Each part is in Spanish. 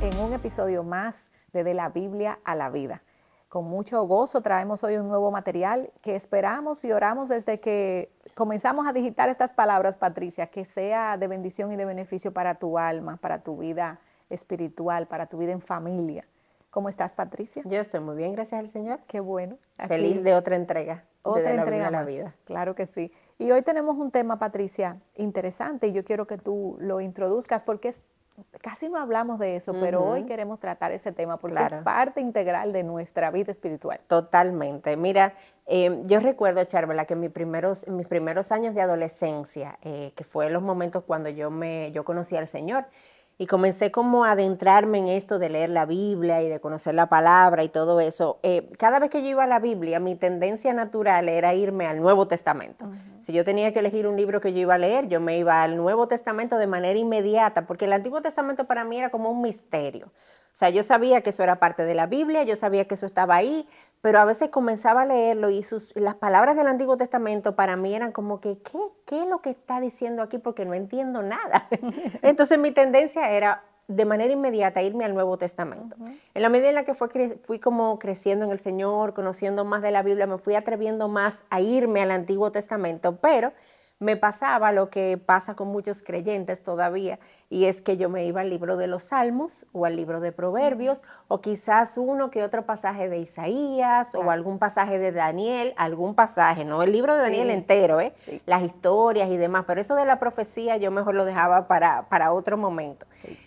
en un episodio más de De la Biblia a la Vida. Con mucho gozo traemos hoy un nuevo material que esperamos y oramos desde que comenzamos a digitar estas palabras, Patricia, que sea de bendición y de beneficio para tu alma, para tu vida espiritual, para tu vida en familia. ¿Cómo estás, Patricia? Yo estoy muy bien, gracias al Señor. Qué bueno. Feliz de otra entrega. Otra entrega de la vida. Claro que sí. Y hoy tenemos un tema, Patricia, interesante y yo quiero que tú lo introduzcas porque es casi no hablamos de eso, pero hoy queremos tratar ese tema porque es parte integral de nuestra vida espiritual. Totalmente. Mira, eh, yo recuerdo, Charvela, que en mis primeros, mis primeros años de adolescencia, eh, que fue los momentos cuando yo, me, yo conocí al Señor, y comencé como a adentrarme en esto de leer la Biblia y de conocer la palabra y todo eso. Eh, cada vez que yo iba a la Biblia, mi tendencia natural era irme al Nuevo Testamento. Si yo tenía que elegir un libro que yo iba a leer, yo me iba al Nuevo Testamento de manera inmediata, porque el Antiguo Testamento para mí era como un misterio. O sea, yo sabía que eso era parte de la Biblia, yo sabía que eso estaba ahí, pero a veces comenzaba a leerlo y sus, las palabras del Antiguo Testamento para mí eran como que, ¿qué, ¿qué es lo que está diciendo aquí? Porque no entiendo nada. Entonces mi tendencia era de manera inmediata irme al Nuevo Testamento. En la medida en la que fue, fui como creciendo en el Señor, conociendo más de la Biblia, me fui atreviendo más a irme al Antiguo Testamento, pero me pasaba lo que pasa con muchos creyentes todavía, y es que yo me iba al libro de los Salmos o al libro de Proverbios, o quizás uno que otro pasaje de Isaías o algún pasaje de Daniel, algún pasaje, no el libro de Daniel entero, ¿eh? las historias y demás, pero eso de la profecía yo mejor lo dejaba para, para otro momento.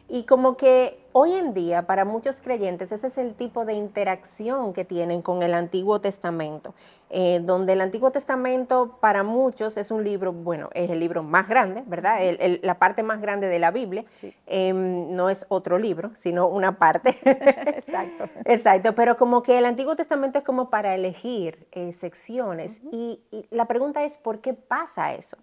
Y como que hoy en día para muchos creyentes ese es el tipo de interacción que tienen con el Antiguo Testamento, eh, donde el Antiguo Testamento para muchos es un libro, bueno, es el libro más grande, ¿verdad? la parte más grande de la Biblia, em, no es otro libro, sino una parte. Exacto. Exacto, pero como que el Antiguo Testamento es como para elegir eh, secciones y, la pregunta es, ¿por qué pasa eso?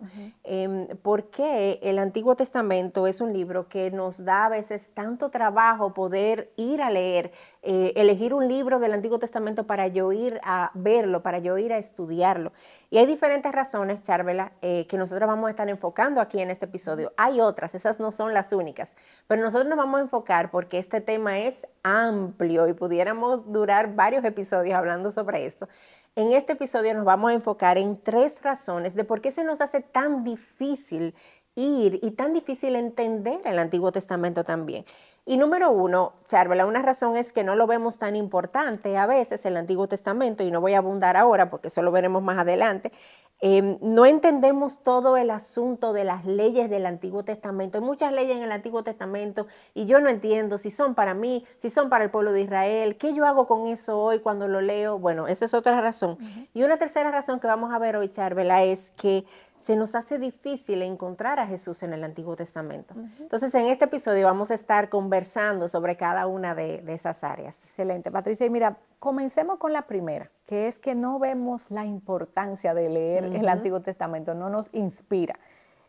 Em, ¿Por qué el Antiguo Testamento es un libro que nos da a veces tanto trabajo poder ir a leer, eh, elegir un libro del Antiguo Testamento para yo ir a verlo, para yo ir a estudiarlo? Y hay diferentes razones, Charvela, eh, que nosotros vamos a estar enfocando aquí en este episodio. Hay otras, esas no son las únicas, pero nosotros nos vamos a enfocar porque este tema es amplio y pudiéramos durar varios episodios hablando sobre esto. En este episodio nos vamos a enfocar en tres razones de por qué se nos hace tan difícil ir y tan difícil entender el Antiguo Testamento también. Y número uno, Charvela, una razón es que no lo vemos tan importante a veces el Antiguo Testamento, y no voy a abundar ahora porque eso lo veremos más adelante, Em, no entendemos todo el asunto de las leyes del Antiguo Testamento. Hay muchas leyes en el Antiguo Testamento y yo no entiendo si son para mí, si son para el pueblo de Israel, qué yo hago con eso hoy cuando lo leo. Bueno, esa es otra razón. Y una tercera razón que vamos a ver hoy, Charvela, es que se nos hace difícil encontrar a Jesús en el Antiguo Testamento. Entonces, en este episodio vamos a estar conversando sobre cada una de, esas áreas. Excelente, Patricia. Y mira, comencemos con la primera, que es que no vemos la importancia de leer el Antiguo Testamento, no nos inspira.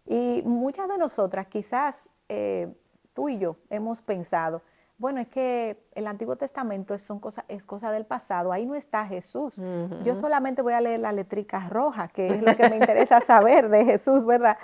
Y muchas de nosotras, quizás eh, tú y yo, hemos pensado, bueno, es que el Antiguo Testamento es, son cosa, es cosa del pasado, ahí no está Jesús. Yo solamente voy a leer la letrica roja, que es lo que me interesa saber de Jesús, ¿verdad?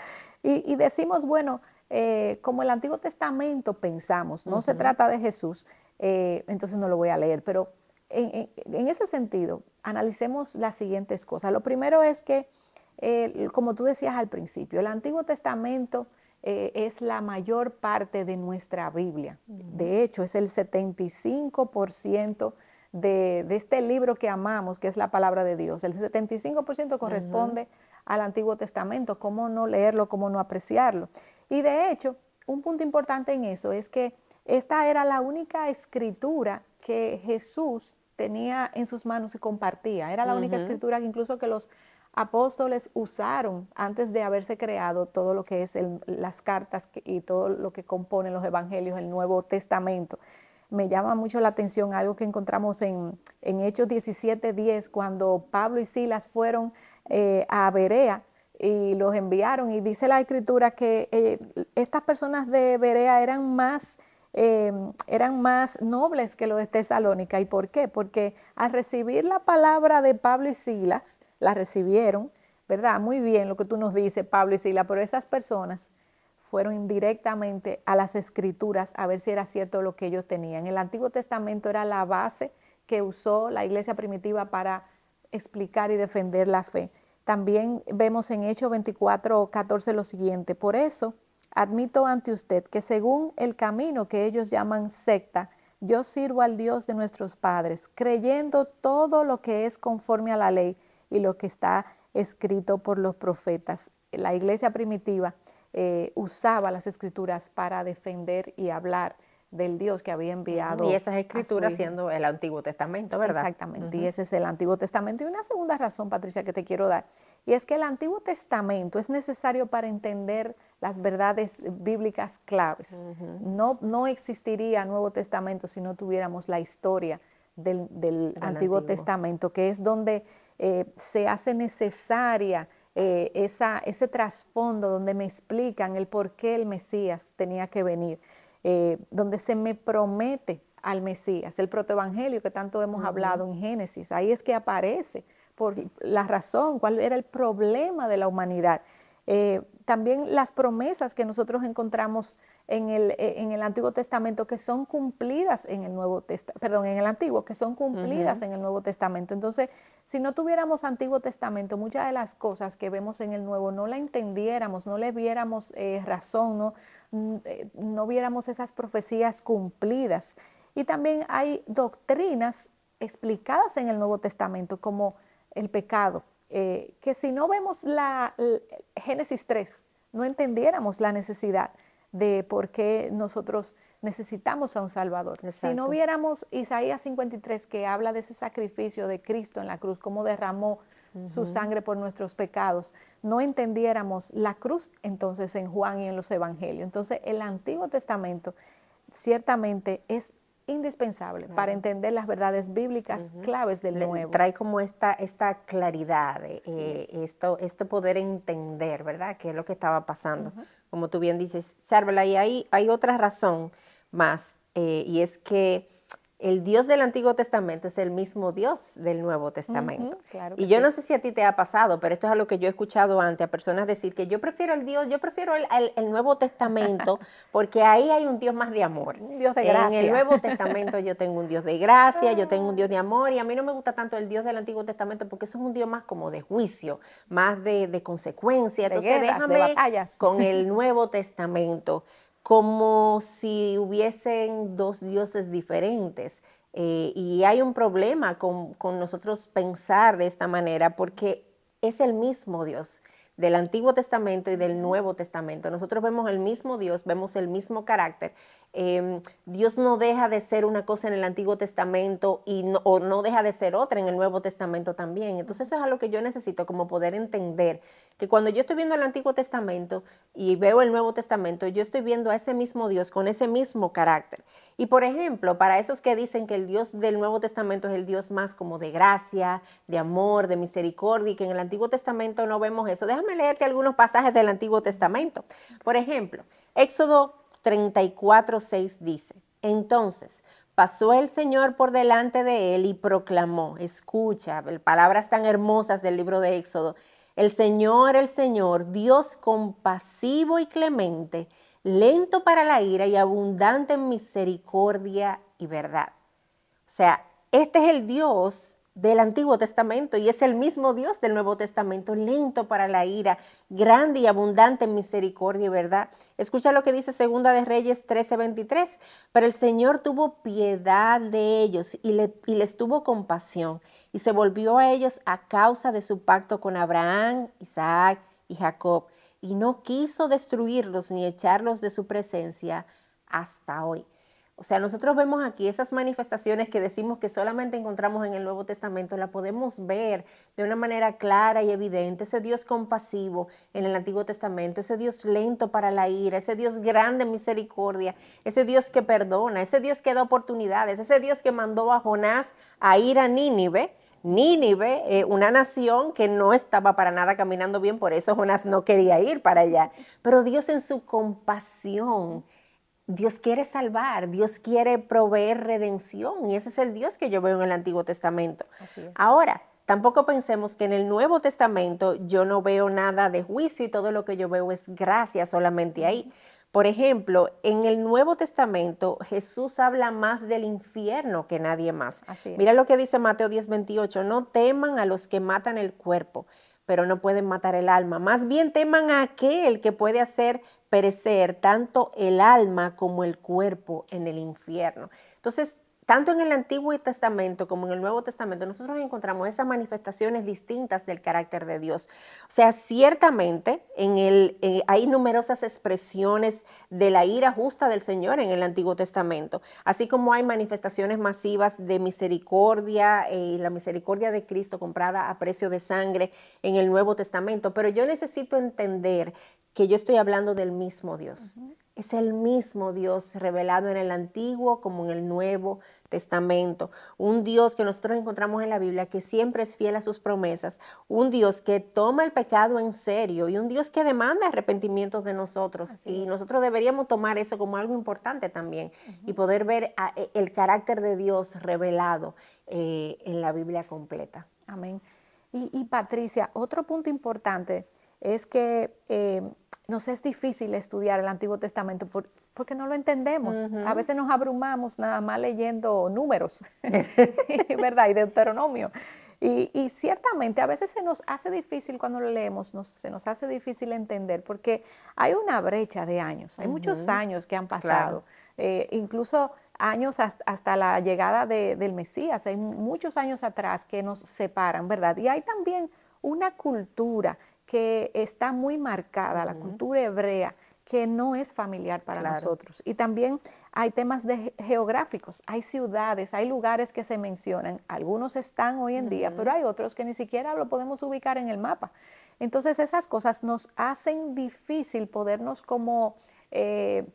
Y, decimos, bueno, eh, como el Antiguo Testamento pensamos, no se trata de Jesús, eh, entonces no lo voy a leer. Pero en, en, ese sentido, analicemos las siguientes cosas. Lo primero es que, eh, como tú decías al principio, el Antiguo Testamento eh, es la mayor parte de nuestra Biblia. De hecho, es el 75% de, de, este libro que amamos, que es la palabra de Dios. El 75% corresponde al Antiguo Testamento. ¿Cómo no leerlo? ¿Cómo no apreciarlo? Y de hecho, un punto importante en eso es que esta era la única escritura que Jesús tenía en sus manos y compartía. Era la única escritura que incluso que los apóstoles usaron antes de haberse creado todo lo que es las cartas y todo lo que componen los evangelios, el Nuevo Testamento. Me llama mucho la atención algo que encontramos en, en Hechos 17:10, cuando Pablo y Silas fueron eh, a Berea y los enviaron. Y dice la escritura que eh, estas personas de Berea eran más, eh, eran más nobles que los de Tesalónica. ¿Y por qué? Porque al recibir la palabra de Pablo y Silas, la recibieron, ¿verdad? Muy bien lo que tú nos dices, Pablo y Sila, pero esas personas fueron indirectamente a las escrituras a ver si era cierto lo que ellos tenían. El Antiguo Testamento era la base que usó la iglesia primitiva para explicar y defender la fe. También vemos en Hechos 24, 14 lo siguiente, por eso admito ante usted que según el camino que ellos llaman secta, yo sirvo al Dios de nuestros padres, creyendo todo lo que es conforme a la ley y lo que está escrito por los profetas. La iglesia primitiva eh, usaba las escrituras para defender y hablar del Dios que había enviado. Y esas escrituras siendo el Antiguo Testamento, ¿verdad? Exactamente, y ese es el Antiguo Testamento. Y una segunda razón, Patricia, que te quiero dar, y es que el Antiguo Testamento es necesario para entender las verdades bíblicas claves. no, no existiría Nuevo Testamento si no tuviéramos la historia del, Antiguo, Testamento, que es donde eh, se hace necesaria eh, esa, ese trasfondo, donde me explican el por qué el Mesías tenía que venir. Eh, donde se me promete al Mesías, el protoevangelio que tanto hemos hablado en Génesis, ahí es que aparece por la razón, cuál era el problema de la humanidad. Eh, también las promesas que nosotros encontramos en el, eh, en el, Antiguo Testamento que son cumplidas en el Nuevo Testamento, perdón, en el Antiguo, que son cumplidas en el Nuevo Testamento. Entonces, si no tuviéramos Antiguo Testamento, muchas de las cosas que vemos en el Nuevo no la entendiéramos, no le viéramos eh, razón, no, mm, no viéramos esas profecías cumplidas. Y también hay doctrinas explicadas en el Nuevo Testamento como el pecado, eh, que si no vemos la, Génesis 3, no entendiéramos la necesidad de por qué nosotros necesitamos a un Salvador. Si no viéramos Isaías 53 que habla de ese sacrificio de Cristo en la cruz, cómo derramó su sangre por nuestros pecados, no entendiéramos la cruz entonces en Juan y en los Evangelios. Entonces el Antiguo Testamento ciertamente es indispensable para entender las verdades bíblicas claves del nuevo. Trae como esta, esta claridad, eh, esto, esto poder entender, ¿verdad? ¿Qué es lo que estaba pasando? Como tú bien dices, Charvela, y ahí hay otra razón más, eh, y es que el Dios del Antiguo Testamento es el mismo Dios del Nuevo Testamento. y yo no sé si a ti te ha pasado, pero esto es algo que yo he escuchado antes a personas decir que yo prefiero el Dios, yo prefiero el, Nuevo Testamento porque ahí hay un Dios más de amor. Un Dios de gracia. En el Nuevo Testamento yo tengo un Dios de gracia, yo tengo un Dios de amor y a mí no me gusta tanto el Dios del Antiguo Testamento porque eso es un Dios más como de juicio, más de, de consecuencia. Entonces déjame con el Nuevo Testamento como si hubiesen dos dioses diferentes. Eh, y hay un problema con, con nosotros pensar de esta manera porque es el mismo Dios del Antiguo Testamento y del Nuevo Testamento. Nosotros vemos el mismo Dios, vemos el mismo carácter. Em, Dios no deja de ser una cosa en el Antiguo Testamento y no, o no deja de ser otra en el Nuevo Testamento también. Entonces eso es algo que yo necesito como poder entender, que cuando yo estoy viendo el Antiguo Testamento y veo el Nuevo Testamento, yo estoy viendo a ese mismo Dios con ese mismo carácter. Y por ejemplo, para esos que dicen que el Dios del Nuevo Testamento es el Dios más como de gracia, de amor, de misericordia, y que en el Antiguo Testamento no vemos eso, déjame leerte algunos pasajes del Antiguo Testamento. Por ejemplo, Éxodo 34, 6 dice, entonces pasó el Señor por delante de él y proclamó, escucha, palabras tan hermosas del libro de Éxodo, el Señor, el Señor, Dios compasivo y clemente, lento para la ira y abundante en misericordia y verdad. O sea, este es el Dios del Antiguo Testamento y es el mismo Dios del Nuevo Testamento, lento para la ira, grande y abundante en misericordia y verdad. Escucha lo que dice Segunda de Reyes 13:23, pero el Señor tuvo piedad de ellos y, y les tuvo compasión y se volvió a ellos a causa de su pacto con Abraham, Isaac y Jacob y no quiso destruirlos ni echarlos de su presencia hasta hoy. O sea, nosotros vemos aquí esas manifestaciones que decimos que solamente encontramos en el Nuevo Testamento, la podemos ver de una manera clara y evidente. Ese Dios compasivo en el Antiguo Testamento, ese Dios lento para la ira, ese Dios grande en misericordia, ese Dios que perdona, ese Dios que da oportunidades, ese Dios que mandó a Jonás a ir a Nínive Nínive, eh, una nación que no estaba para nada caminando bien, por eso Jonás no quería ir para allá. Pero Dios en su compasión, Dios quiere salvar, Dios quiere proveer redención y ese es el Dios que yo veo en el Antiguo Testamento. Ahora, tampoco pensemos que en el Nuevo Testamento yo no veo nada de juicio y todo lo que yo veo es gracia solamente ahí. Por ejemplo, en el Nuevo Testamento Jesús habla más del infierno que nadie más. Mira lo que dice Mateo 10, 28, no teman a los que matan el cuerpo, pero no pueden matar el alma. Más bien teman a aquel que puede hacer perecer tanto el alma como el cuerpo en el infierno. Entonces, tanto en el Antiguo Testamento como en el Nuevo Testamento, nosotros encontramos esas manifestaciones distintas del carácter de Dios. O sea, ciertamente en el, eh, hay numerosas expresiones de la ira justa del Señor en el Antiguo Testamento, así como hay manifestaciones masivas de misericordia y eh, la misericordia de Cristo comprada a precio de sangre en el Nuevo Testamento. Pero yo necesito entender que yo estoy hablando del mismo Dios. Es el mismo Dios revelado en el Antiguo como en el Nuevo Testamento. Un Dios que nosotros encontramos en la Biblia que siempre es fiel a sus promesas. Un Dios que toma el pecado en serio y un Dios que demanda arrepentimientos de nosotros. y nosotros deberíamos tomar eso como algo importante también y poder ver e, el carácter de Dios revelado eh, en la Biblia completa. Amén. Y, Patricia, otro punto importante es que... Eh, nos es difícil estudiar el Antiguo Testamento porque no lo entendemos. A veces nos abrumamos nada más leyendo números, ¿verdad? Y Deuteronomio. Y, ciertamente a veces se nos hace difícil cuando lo leemos, se nos hace difícil entender porque hay una brecha de años, hay muchos años que han pasado, eh, incluso años hasta, la llegada del Mesías, hay muchos años atrás que nos separan, ¿verdad? Y hay también una cultura que está muy marcada, la cultura hebrea, que no es familiar para nosotros. Y también hay temas de geográficos, hay ciudades, hay lugares que se mencionan, algunos están hoy en día, pero hay otros que ni siquiera lo podemos ubicar en el mapa. Entonces esas cosas nos hacen difícil podernos como eh,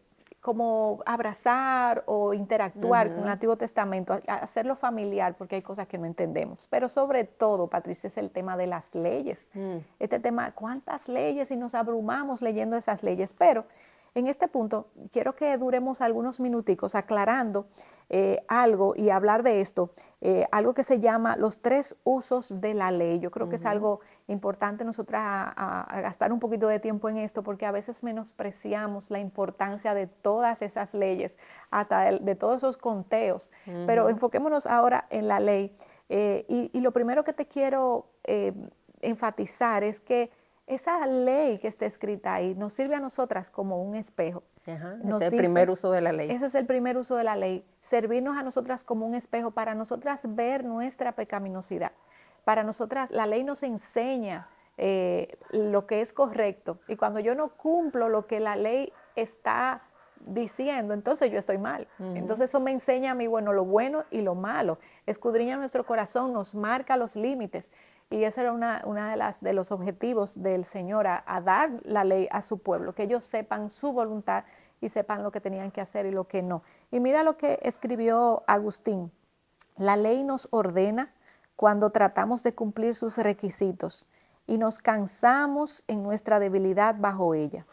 como abrazar o interactuar con el Antiguo Testamento, hacerlo familiar, porque hay cosas que no entendemos. Pero sobre todo, Patricia, es el tema de las leyes. Mm. Este tema, ¿cuántas leyes? Y nos abrumamos leyendo esas leyes. Pero en este punto, quiero que duremos algunos minuticos aclarando eh, algo y hablar de esto, eh, algo que se llama los tres usos de la ley. Yo creo que es algo importante nosotras a, gastar un poquito de tiempo en esto porque a veces menospreciamos la importancia de todas esas leyes, hasta de todos esos conteos. Pero enfoquémonos ahora en la ley. Eh, y, lo primero que te quiero enfatizar es que esa ley que está escrita ahí nos sirve a nosotras como un espejo. ese es el primer uso de la ley. Ese es el primer uso de la ley, servirnos a nosotras como un espejo para nosotras ver nuestra pecaminosidad. Para nosotras la ley nos enseña eh, lo que es correcto y cuando yo no cumplo lo que la ley está diciendo, entonces yo estoy mal. Entonces eso me enseña a mí, bueno, lo bueno y lo malo. Escudriña nuestro corazón, nos marca los límites. Y ese era una, de, las, de los objetivos del Señor, a, dar la ley a su pueblo, que ellos sepan su voluntad y sepan lo que tenían que hacer y lo que no. Y mira lo que escribió Agustín. La ley nos ordena cuando tratamos de cumplir sus requisitos y nos cansamos en nuestra debilidad bajo ella.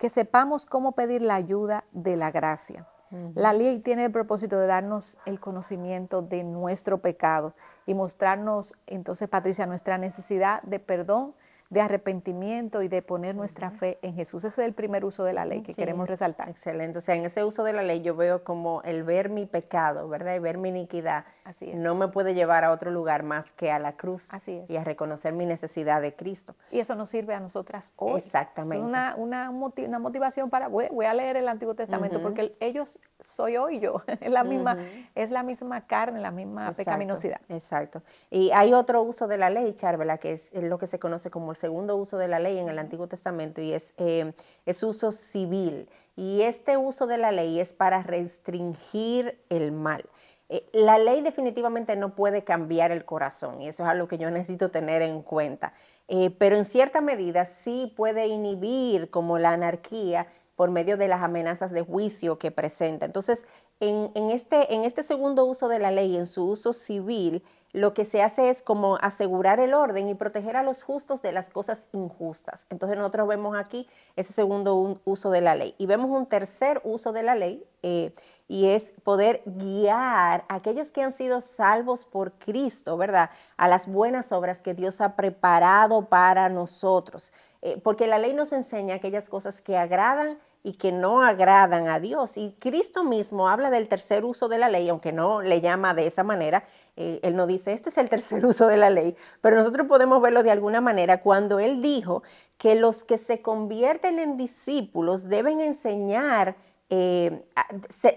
Que sepamos cómo pedir la ayuda de la gracia. La ley tiene el propósito de darnos el conocimiento de nuestro pecado y mostrarnos, entonces, Patricia, nuestra necesidad de perdón de arrepentimiento y de poner nuestra fe en Jesús. Ese es el primer uso de la ley que queremos resaltar. Excelente. O sea, en ese uso de la ley yo veo como el ver mi pecado, ¿verdad? Y ver mi iniquidad. Así es. No me puede llevar a otro lugar más que a la cruz. Así es. Y a reconocer mi necesidad de Cristo. Y eso nos sirve a nosotras hoy. Exactamente. Es una, una, motivación para, voy, a leer el Antiguo Testamento, porque ellos soy hoy yo. Es la misma, es la misma carne, la misma pecaminosidad. Exacto. Y hay otro uso de la ley, Charvela, que es lo que se conoce como el segundo uso de la ley en el Antiguo Testamento y es, eh, es uso civil. Y este uso de la ley es para restringir el mal. Eh, la ley definitivamente no puede cambiar el corazón y eso es algo que yo necesito tener en cuenta. Eh, pero en cierta medida sí puede inhibir como la anarquía por medio de las amenazas de juicio que presenta. Entonces, en, este, en este segundo uso de la ley, en su uso civil, lo que se hace es como asegurar el orden y proteger a los justos de las cosas injustas. Entonces nosotros vemos aquí ese segundo uso de la ley. Y vemos un tercer uso de la ley, eh, y es poder guiar a aquellos que han sido salvos por Cristo, ¿verdad? A las buenas obras que Dios ha preparado para nosotros. Eh, porque la ley nos enseña aquellas cosas que agradan y que no agradan a Dios. Y Cristo mismo habla del tercer uso de la ley, aunque no le llama de esa manera. Eh, él no dice, este es el tercer uso de la ley, pero nosotros podemos verlo de alguna manera cuando Él dijo que los que se convierten en discípulos deben enseñar, eh,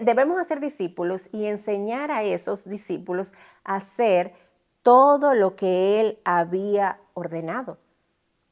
debemos hacer discípulos y enseñar a esos discípulos a hacer todo lo que Él había ordenado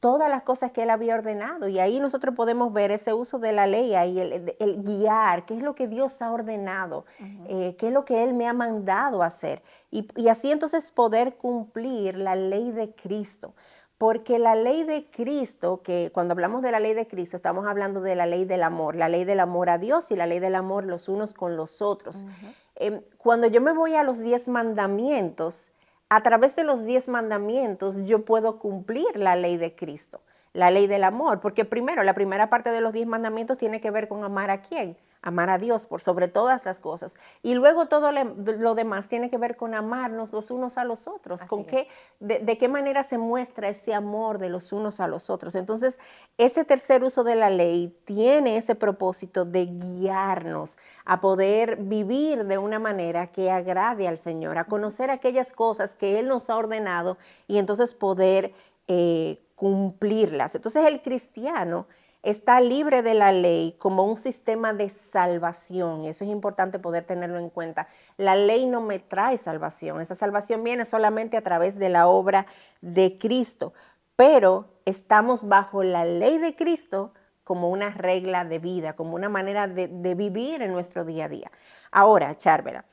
todas las cosas que él había ordenado. Y ahí nosotros podemos ver ese uso de la ley, ahí el, guiar, qué es lo que Dios ha ordenado, eh, qué es lo que él me ha mandado hacer. Y, y, así entonces poder cumplir la ley de Cristo. Porque la ley de Cristo, que cuando hablamos de la ley de Cristo, estamos hablando de la ley del amor, la ley del amor a Dios y la ley del amor los unos con los otros. Em, cuando yo me voy a los diez mandamientos, a través de los diez mandamientos yo puedo cumplir la ley de Cristo, la ley del amor, porque primero, la primera parte de los diez mandamientos tiene que ver con amar a quién, amar a Dios por sobre todas las cosas. Y luego todo lo demás tiene que ver con amarnos los unos a los otros, con qué, de, qué manera se muestra ese amor de los unos a los otros. Entonces, ese tercer uso de la ley tiene ese propósito de guiarnos a poder vivir de una manera que agrade al Señor, a conocer aquellas cosas que Él nos ha ordenado y entonces poder eh, cumplirlas. Entonces, el cristiano está libre de la ley como un sistema de salvación. Eso es importante poder tenerlo en cuenta. La ley no me trae salvación. Esa salvación viene solamente a través de la obra de Cristo. Pero estamos bajo la ley de Cristo como una regla de vida, como una manera de, vivir en nuestro día a día. Ahora, Charvela,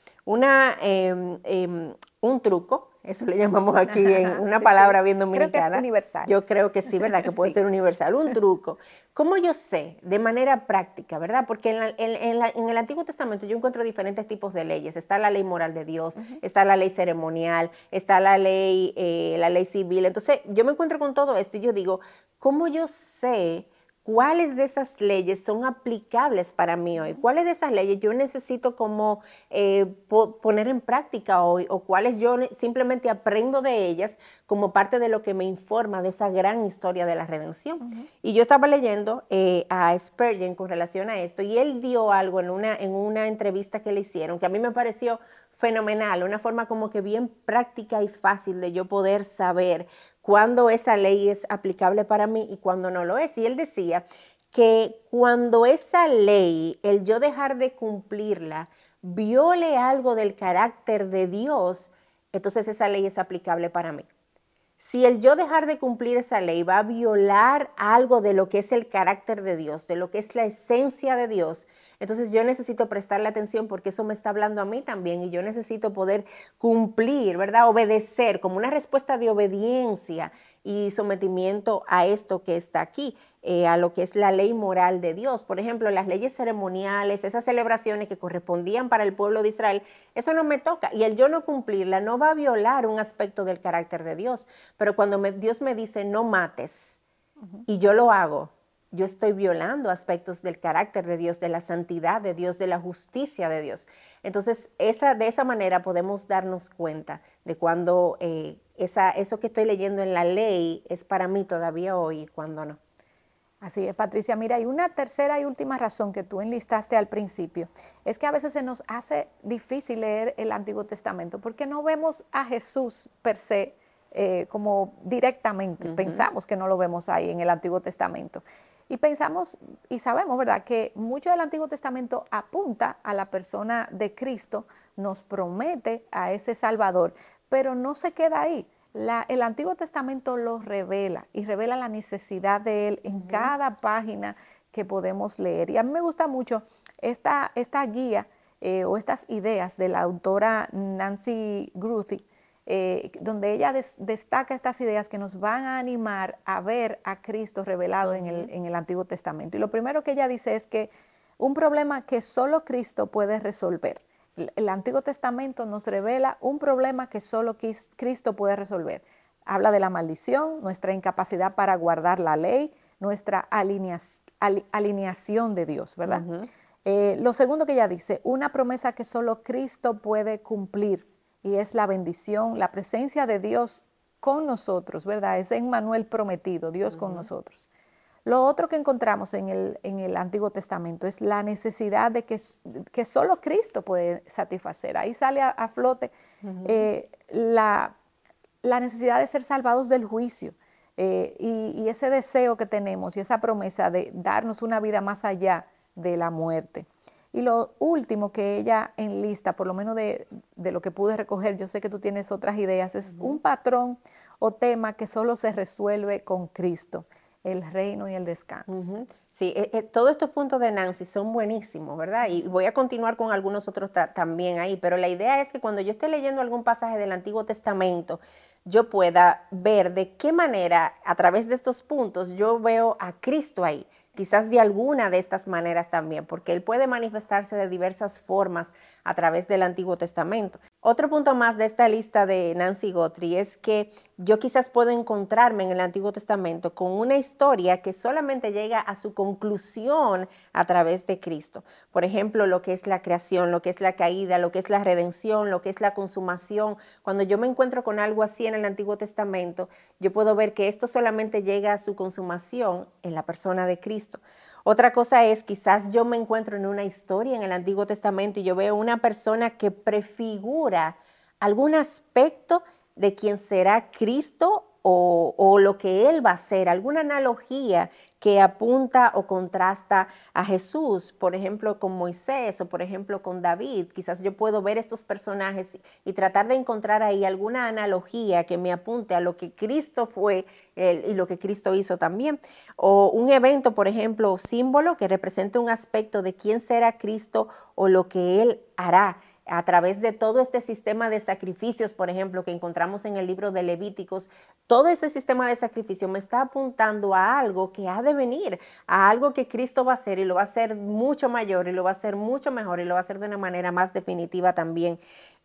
em, em, un truco eso le llamamos aquí en una palabra bien dominicana. Creo que es universal. Yo creo que sí, ¿verdad? Que puede ser universal. Un truco. ¿Cómo yo sé de manera práctica, verdad? Porque en, el Antiguo Testamento yo encuentro diferentes tipos de leyes. Está la ley moral de Dios, está la ley ceremonial, está la ley, eh, la ley civil. Entonces yo me encuentro con todo esto y yo digo, ¿cómo yo sé? Cuáles de esas leyes son aplicables para mí hoy, cuáles de esas leyes yo necesito como eh, poner en práctica hoy o cuáles yo simplemente aprendo de ellas como parte de lo que me informa de esa gran historia de la redención. Y yo estaba leyendo eh, a Spurgeon con relación a esto y él dio algo en una, en una entrevista que le hicieron que a mí me pareció fenomenal, una forma como que bien práctica y fácil de yo poder saber cuándo esa ley es aplicable para mí y cuándo no lo es. Y él decía que cuando esa ley, el yo dejar de cumplirla, viole algo del carácter de Dios, entonces esa ley es aplicable para mí. Si el yo dejar de cumplir esa ley va a violar algo de lo que es el carácter de Dios, de lo que es la esencia de Dios, entonces yo necesito prestarle atención porque eso me está hablando a mí también y yo necesito poder cumplir, ¿verdad? Obedecer como una respuesta de obediencia y sometimiento a esto que está aquí, eh, a lo que es la ley moral de Dios. Por ejemplo, las leyes ceremoniales, esas celebraciones que correspondían para el pueblo de Israel, eso no me toca. Y el yo no cumplirla no va a violar un aspecto del carácter de Dios. Pero cuando Dios me dice no mates y yo lo hago, yo estoy violando aspectos del carácter de Dios, de la santidad de Dios, de la justicia de Dios. Entonces, esa, de esa manera podemos darnos cuenta de cuando eh, esa, eso que estoy leyendo en la ley es para mí todavía hoy y cuando no. Así es, Patricia. Mira, y una tercera y última razón que tú enlistaste al principio es que a veces se nos hace difícil leer el Antiguo Testamento porque no vemos a Jesús per se eh, como directamente. Pensamos que no lo vemos ahí en el Antiguo Testamento. Y pensamos y sabemos, ¿verdad?, que mucho del Antiguo Testamento apunta a la persona de Cristo, nos promete a ese Salvador, pero no se queda ahí. el Antiguo Testamento lo revela y revela la necesidad de Él en cada página que podemos leer. Y a mí me gusta mucho esta, esta guía eh, o estas ideas de la autora Nancy Gruthi, eh, donde ella destaca estas ideas que nos van a animar a ver a Cristo revelado en, el, Antiguo Testamento. Y lo primero que ella dice es que un problema que solo Cristo puede resolver. El, Antiguo Testamento nos revela un problema que solo Cristo puede resolver. Habla de la maldición, nuestra incapacidad para guardar la ley, nuestra alineación de Dios, ¿verdad? Eh, lo segundo que ella dice, una promesa que solo Cristo puede cumplir y es la bendición, la presencia de Dios con nosotros, ¿verdad? Es Emmanuel prometido, Dios con nosotros. Lo otro que encontramos en el, en el, Antiguo Testamento es la necesidad de que, que, solo Cristo puede satisfacer. Ahí sale a, flote eh, la, la, necesidad de ser salvados del juicio eh, y, y, ese deseo que tenemos y esa promesa de darnos una vida más allá de la muerte. Y lo último que ella enlista, por lo menos de, lo que pude recoger, yo sé que tú tienes otras ideas, es un patrón o tema que solo se resuelve con Cristo, el reino y el descanso. Sí, eh, eh, todos estos puntos de Nancy son buenísimos, ¿verdad? Y voy a continuar con algunos otros también ahí, pero la idea es que cuando yo esté leyendo algún pasaje del Antiguo Testamento, yo pueda ver de qué manera, a través de estos puntos, yo veo a Cristo ahí quizás de alguna de estas maneras también, porque Él puede manifestarse de diversas formas a través del Antiguo Testamento. Otro punto más de esta lista de Nancy Guthrie es que yo quizás puedo encontrarme en el Antiguo Testamento con una historia que solamente llega a su conclusión a través de Cristo. Por ejemplo, lo que es la creación, lo que es la caída, lo que es la redención, lo que es la consumación. Cuando yo me encuentro con algo así en el Antiguo Testamento, yo puedo ver que esto solamente llega a su consumación en la persona de Cristo. Otra cosa es, quizás yo me encuentro en una historia en el Antiguo Testamento y yo veo una persona que prefigura algún aspecto de quien será Cristo o, lo que Él va a hacer, alguna analogía que apunta o contrasta a Jesús, por ejemplo, con Moisés o por ejemplo con David. Quizás yo puedo ver estos personajes y tratar de encontrar ahí alguna analogía que me apunte a lo que Cristo fue y lo que Cristo hizo también. O un evento, por ejemplo, símbolo que represente un aspecto de quién será Cristo o lo que Él hará a través de todo este sistema de sacrificios, por ejemplo, que encontramos en el libro de Levíticos, todo ese sistema de sacrificio me está apuntando a algo que ha de venir, a algo que Cristo va a hacer y lo va a hacer mucho mayor y lo va a hacer mucho mejor y lo va a hacer de una manera más definitiva también.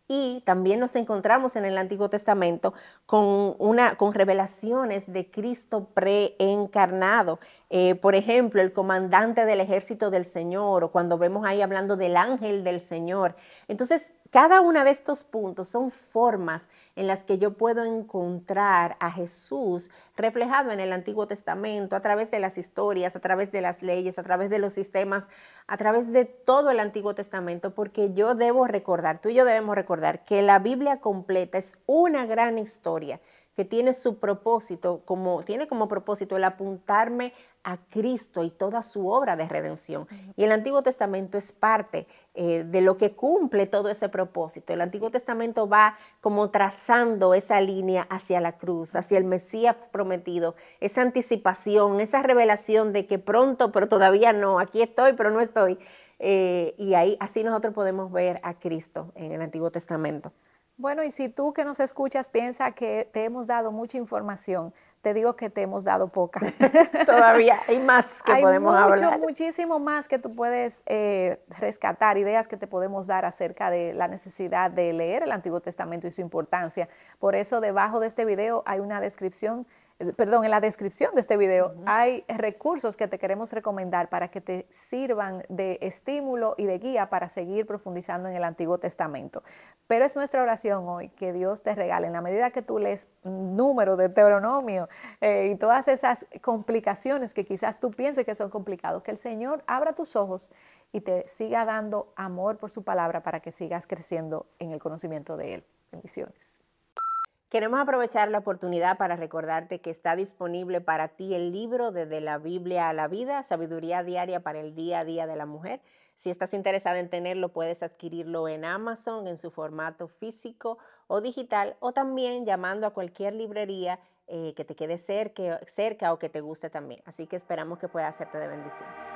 Y también nos encontramos en el Antiguo Testamento con, una, con revelaciones de Cristo preencarnado. Eh, por ejemplo, el comandante del ejército del Señor, o cuando vemos ahí hablando del ángel del Señor. Entonces, cada uno de estos puntos son formas en las que yo puedo encontrar a Jesús reflejado en el Antiguo Testamento, a través de las historias, a través de las leyes, a través de los sistemas, a través de todo el Antiguo Testamento, porque yo debo recordar, tú y yo debemos recordar que la Biblia completa es una gran historia que tiene su propósito, como, tiene como propósito el apuntarme a Cristo y toda su obra de redención. Y el Antiguo Testamento es parte eh, de lo que cumple todo ese propósito. El Antiguo Testamento va como trazando esa línea hacia la cruz, hacia el Mesías prometido, esa anticipación, esa revelación de que pronto, pero todavía no, aquí estoy, pero no estoy. Eh, y ahí así nosotros podemos ver a Cristo en el Antiguo Testamento. Bueno, y si tú que nos escuchas piensa que te hemos dado mucha información, te digo que te hemos dado poca. Todavía hay más que podemos mucho, hablar. Muchísimo más que tú puedes eh, rescatar, ideas que te podemos dar acerca de la necesidad de leer el Antiguo Testamento y su importancia. Por eso debajo de este video hay una descripción perdón, en la descripción de este video hay recursos que te queremos recomendar para que te sirvan de estímulo y de guía para seguir profundizando en el Antiguo Testamento. Pero es nuestra oración hoy que Dios te regale, en la medida que tú lees número de Deuteronomio eh, y todas esas complicaciones que quizás tú pienses que son complicados, que el Señor abra tus ojos y te siga dando amor por su palabra para que sigas creciendo en el conocimiento de Él. Bendiciones. Queremos aprovechar la oportunidad para recordarte que está disponible para ti el libro desde la Biblia a la vida, sabiduría diaria para el día a día de la mujer. Si estás interesada en tenerlo, puedes adquirirlo en Amazon en su formato físico o digital o también llamando a cualquier librería eh, que te quede cerca, cerca o que te guste también. Así que esperamos que pueda hacerte de bendición.